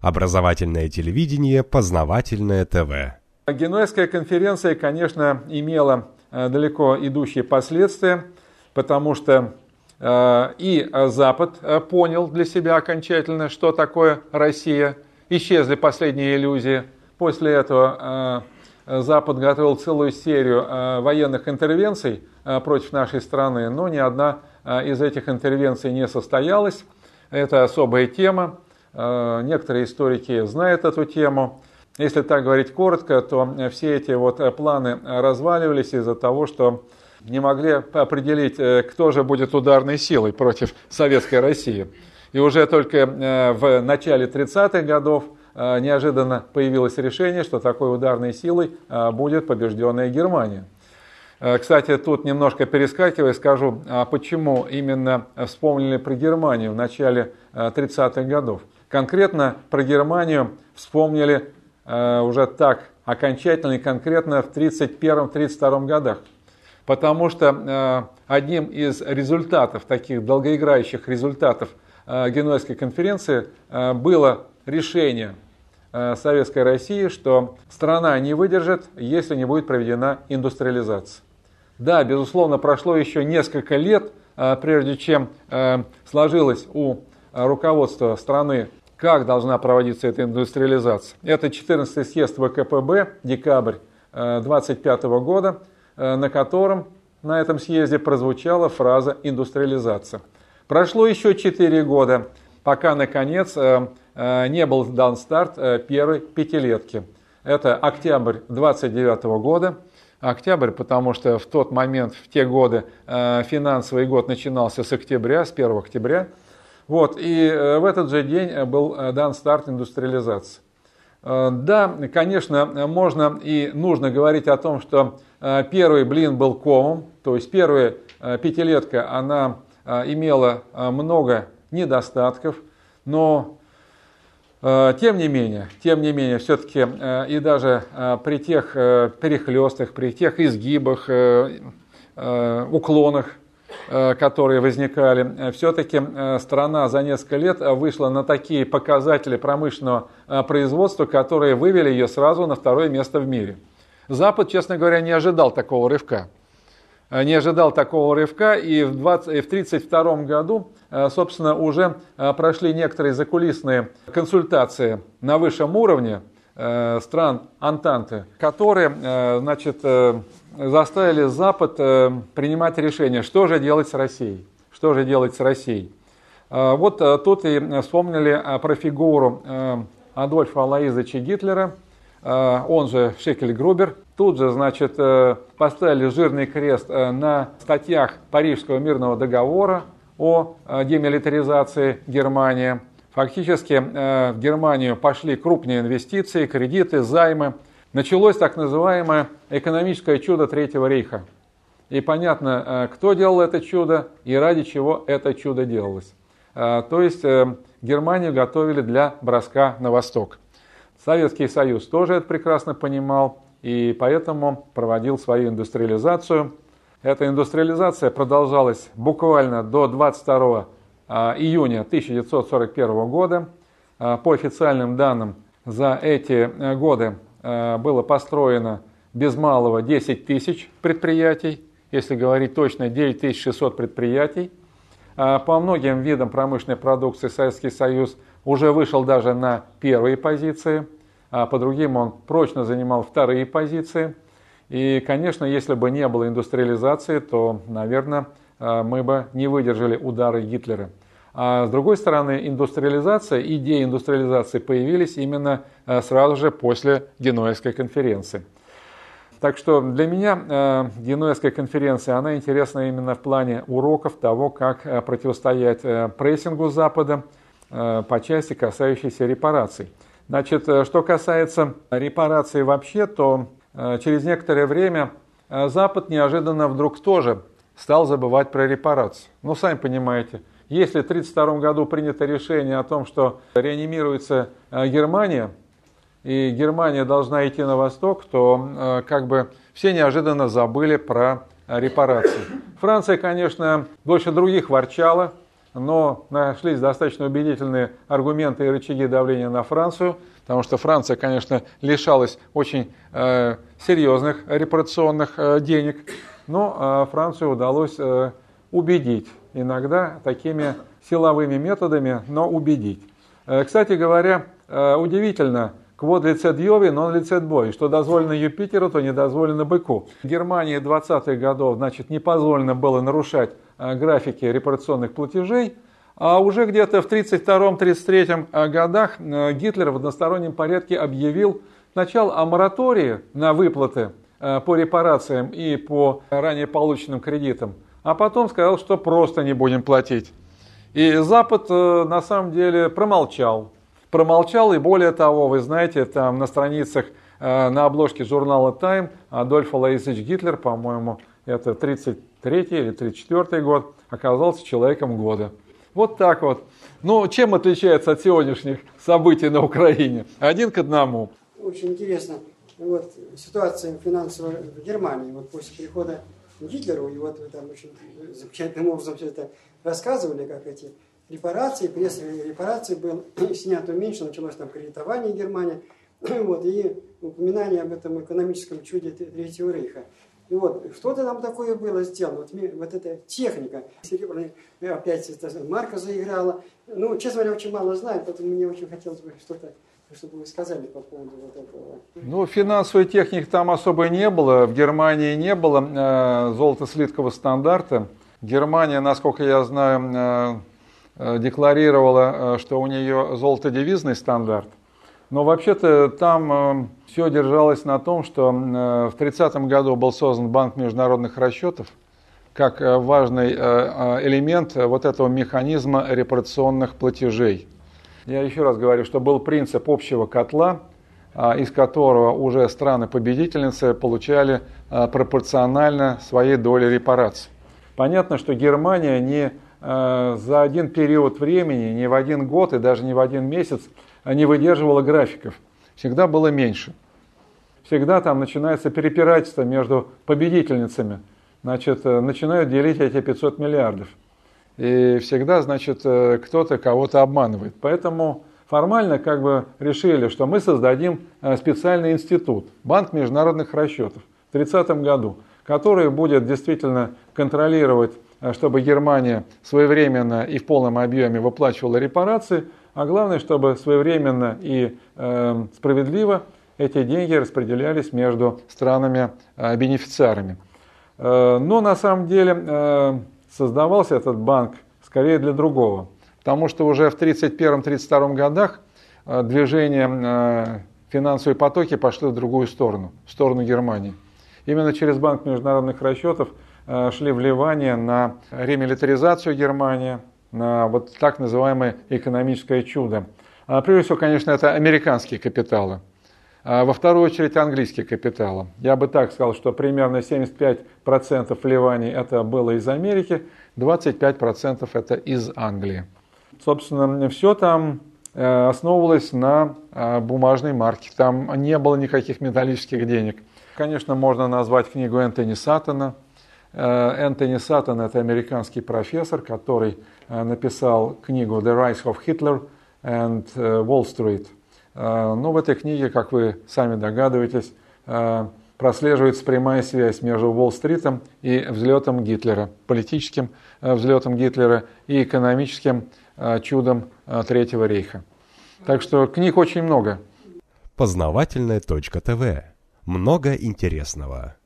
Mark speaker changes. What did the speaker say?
Speaker 1: Образовательное телевидение, познавательное ТВ.
Speaker 2: Генуэзская конференция, конечно, имела э, далеко идущие последствия, потому что э, и Запад э, понял для себя окончательно, что такое Россия. Исчезли последние иллюзии. После этого Запад готовил целую серию военных интервенций против нашей страны, но ни одна из этих интервенций не состоялась. Это особая тема. Э, некоторые историки знают эту тему. Если так говорить коротко, то все эти вот планы разваливались из-за того, что не могли определить, э, кто же будет ударной силой против Советской России. И уже только э, в начале 30-х годов неожиданно появилось решение, что такой ударной силой будет побежденная Германия. Кстати, тут немножко перескакивая, скажу, а почему именно вспомнили про Германию в начале 30-х годов. Конкретно про Германию вспомнили э, уже так окончательно и конкретно в 1931-1932 годах. Потому что э, одним из результатов, таких долгоиграющих результатов э, Генуэзской конференции э, было решение э, Советской России, что страна не выдержит, если не будет проведена индустриализация. Да, безусловно, прошло еще несколько лет, э, прежде чем э, сложилось у руководства страны как должна проводиться эта индустриализация. Это 14-й съезд ВКПБ, декабрь 25 э, года, э, на котором на этом съезде прозвучала фраза «индустриализация». Прошло еще 4 года, пока, наконец, э, не был дан старт первой пятилетки. Это октябрь 29 года. Октябрь, потому что в тот момент, в те годы, финансовый год начинался с октября, с 1 октября – вот, и э, в этот же день э, был э, дан старт индустриализации. Да, конечно, можно и нужно говорить о том, что первый блин был комом, то есть первая пятилетка, она имела много недостатков, но тем не менее, тем не менее, все-таки и даже при тех перехлестах, при тех изгибах, уклонах, которые возникали, э, все-таки э, страна за несколько лет вышла на такие показатели промышленного производства, которые вывели ее сразу на второе место в мире. Запад, честно говоря, не ожидал такого рывка. Не ожидал такого рывка, и в 1932 году, собственно, уже прошли некоторые закулисные консультации на высшем уровне стран Антанты, которые, значит, заставили Запад э, принимать решение, что же делать с Россией. Что же делать с Россией. Э, вот э, тут и вспомнили про фигуру Адольфа Алаизовича Гитлера, он же Шекель Грубер. Тут же, значит, поставили жирный крест на статьях Парижского мирного договора о демилитаризации Германии. Фактически в Германию пошли крупные инвестиции, кредиты, займы – началось так называемое экономическое чудо Третьего рейха. И понятно, э, кто делал это чудо и ради чего это чудо делалось. Э, то есть э, Германию готовили для броска на восток. Советский Союз тоже это прекрасно понимал и поэтому проводил свою индустриализацию. Эта индустриализация продолжалась буквально до 22 июня 1941 года. По официальным данным, за эти годы Э, было построено без малого 10 тысяч предприятий, если говорить точно, 9600 предприятий. Э, по многим видам промышленной продукции Советский Союз уже вышел даже на первые позиции, а по другим он прочно занимал вторые позиции. И, конечно, если бы не было индустриализации, то, наверное, э, мы бы не выдержали удары Гитлера. А с другой стороны, индустриализация, идеи индустриализации появились именно э, сразу же после Генуэзской конференции. Так что для меня э, Генуэзская конференция, она интересна именно в плане уроков того, как противостоять прессингу Запада по части, касающейся репараций. Значит, э, что касается репараций вообще, то э, через некоторое время Запад неожиданно вдруг тоже стал забывать про репарации. Ну, сами понимаете, если в 1932 году принято решение о том, что реанимируется э, Германия, и Германия должна идти на восток, то э, как бы все неожиданно забыли про репарации. Франция, конечно, больше других ворчала, но нашлись достаточно убедительные аргументы и рычаги давления на Францию, потому что Франция, конечно, лишалась очень э, серьезных репарационных э, денег, но э, Францию удалось э, убедить, иногда такими силовыми методами, но убедить. Э, кстати говоря, удивительно, Квод лицет Йови, но он лицет бой. Что дозволено Юпитеру, то не дозволено быку. В Германии 20-х годов, значит, не позволено было нарушать графики репарационных платежей. А уже где-то в 1932-1933 годах Гитлер в одностороннем порядке объявил сначала о моратории на выплаты по репарациям и по ранее полученным кредитам, а потом сказал, что просто не будем платить. И Запад на самом деле промолчал промолчал, и более того, вы знаете, там на страницах э, на обложке журнала Time Адольф Алаисович Гитлер, по-моему, это 33 или 34 год, оказался человеком года. Вот так вот. Ну, чем отличается от сегодняшних событий на Украине? Один к одному.
Speaker 3: Очень интересно. Вот ситуация финансовая в Германии. Вот после прихода Гитлеру, и вот вы там очень замечательным образом все это рассказывали, как эти репарации, пресс репарации был снят, уменьшен, началось там кредитование Германии, вот, и упоминание об этом экономическом чуде Третьего Рейха. И вот, что-то там такое было сделано, вот, вот эта техника, серебряная, опять это, марка заиграла. Ну, честно говоря, очень мало знаю, поэтому мне очень хотелось бы что-то чтобы вы сказали по поводу вот этого?
Speaker 2: Ну, финансовой техники там особо не было. В Германии не было э, золото-слиткового стандарта. Германия, насколько я знаю, э, Э, декларировала, э, что у нее золотодевизный стандарт. Но вообще-то там э, все держалось на том, что в 30 году был создан Банк международных расчетов как важный элемент вот этого механизма репарационных платежей. Я еще раз говорю, что был принцип общего котла, из которого уже страны-победительницы получали пропорционально своей доли репараций. Понятно, что Германия не Э, за один период времени, не в один год и даже не в один месяц не выдерживала графиков. Всегда было меньше. Всегда там начинается перепирательство между победительницами. Значит, э, начинают делить эти 500 миллиардов. И всегда, значит, э, кто-то кого-то обманывает. Поэтому формально как бы решили, что мы создадим специальный институт, банк международных расчетов в 30 году, который будет действительно контролировать Э, чтобы Германия своевременно и в полном объеме выплачивала репарации, а главное, чтобы своевременно и э, справедливо эти деньги распределялись между странами-бенефициарами. Э, но на самом деле э, создавался этот банк скорее для другого, потому что уже в 1931-1932 годах э, движение э, финансовые потоки пошли в другую сторону, в сторону Германии. Именно через Банк международных расчетов – Э, шли вливания на ремилитаризацию Германии, на вот так называемое экономическое чудо. А прежде всего, конечно, это американские капиталы. А во вторую очередь английские капиталы. Я бы так сказал, что примерно 75% вливаний это было из Америки, 25% это из Англии. Собственно, все там э, основывалось на э, бумажной марке. Там не было никаких металлических денег. Конечно, можно назвать книгу Энтони Саттона – Э, Энтони Саттон – это американский профессор, который написал книгу «The Rise of Hitler and Wall Street». Но ну, в этой книге, как вы сами догадываетесь, прослеживается прямая связь между Уолл-стритом и взлетом Гитлера, политическим взлетом Гитлера и экономическим чудом Третьего рейха. Так что книг очень много.
Speaker 1: Познавательная точка ТВ. Много интересного.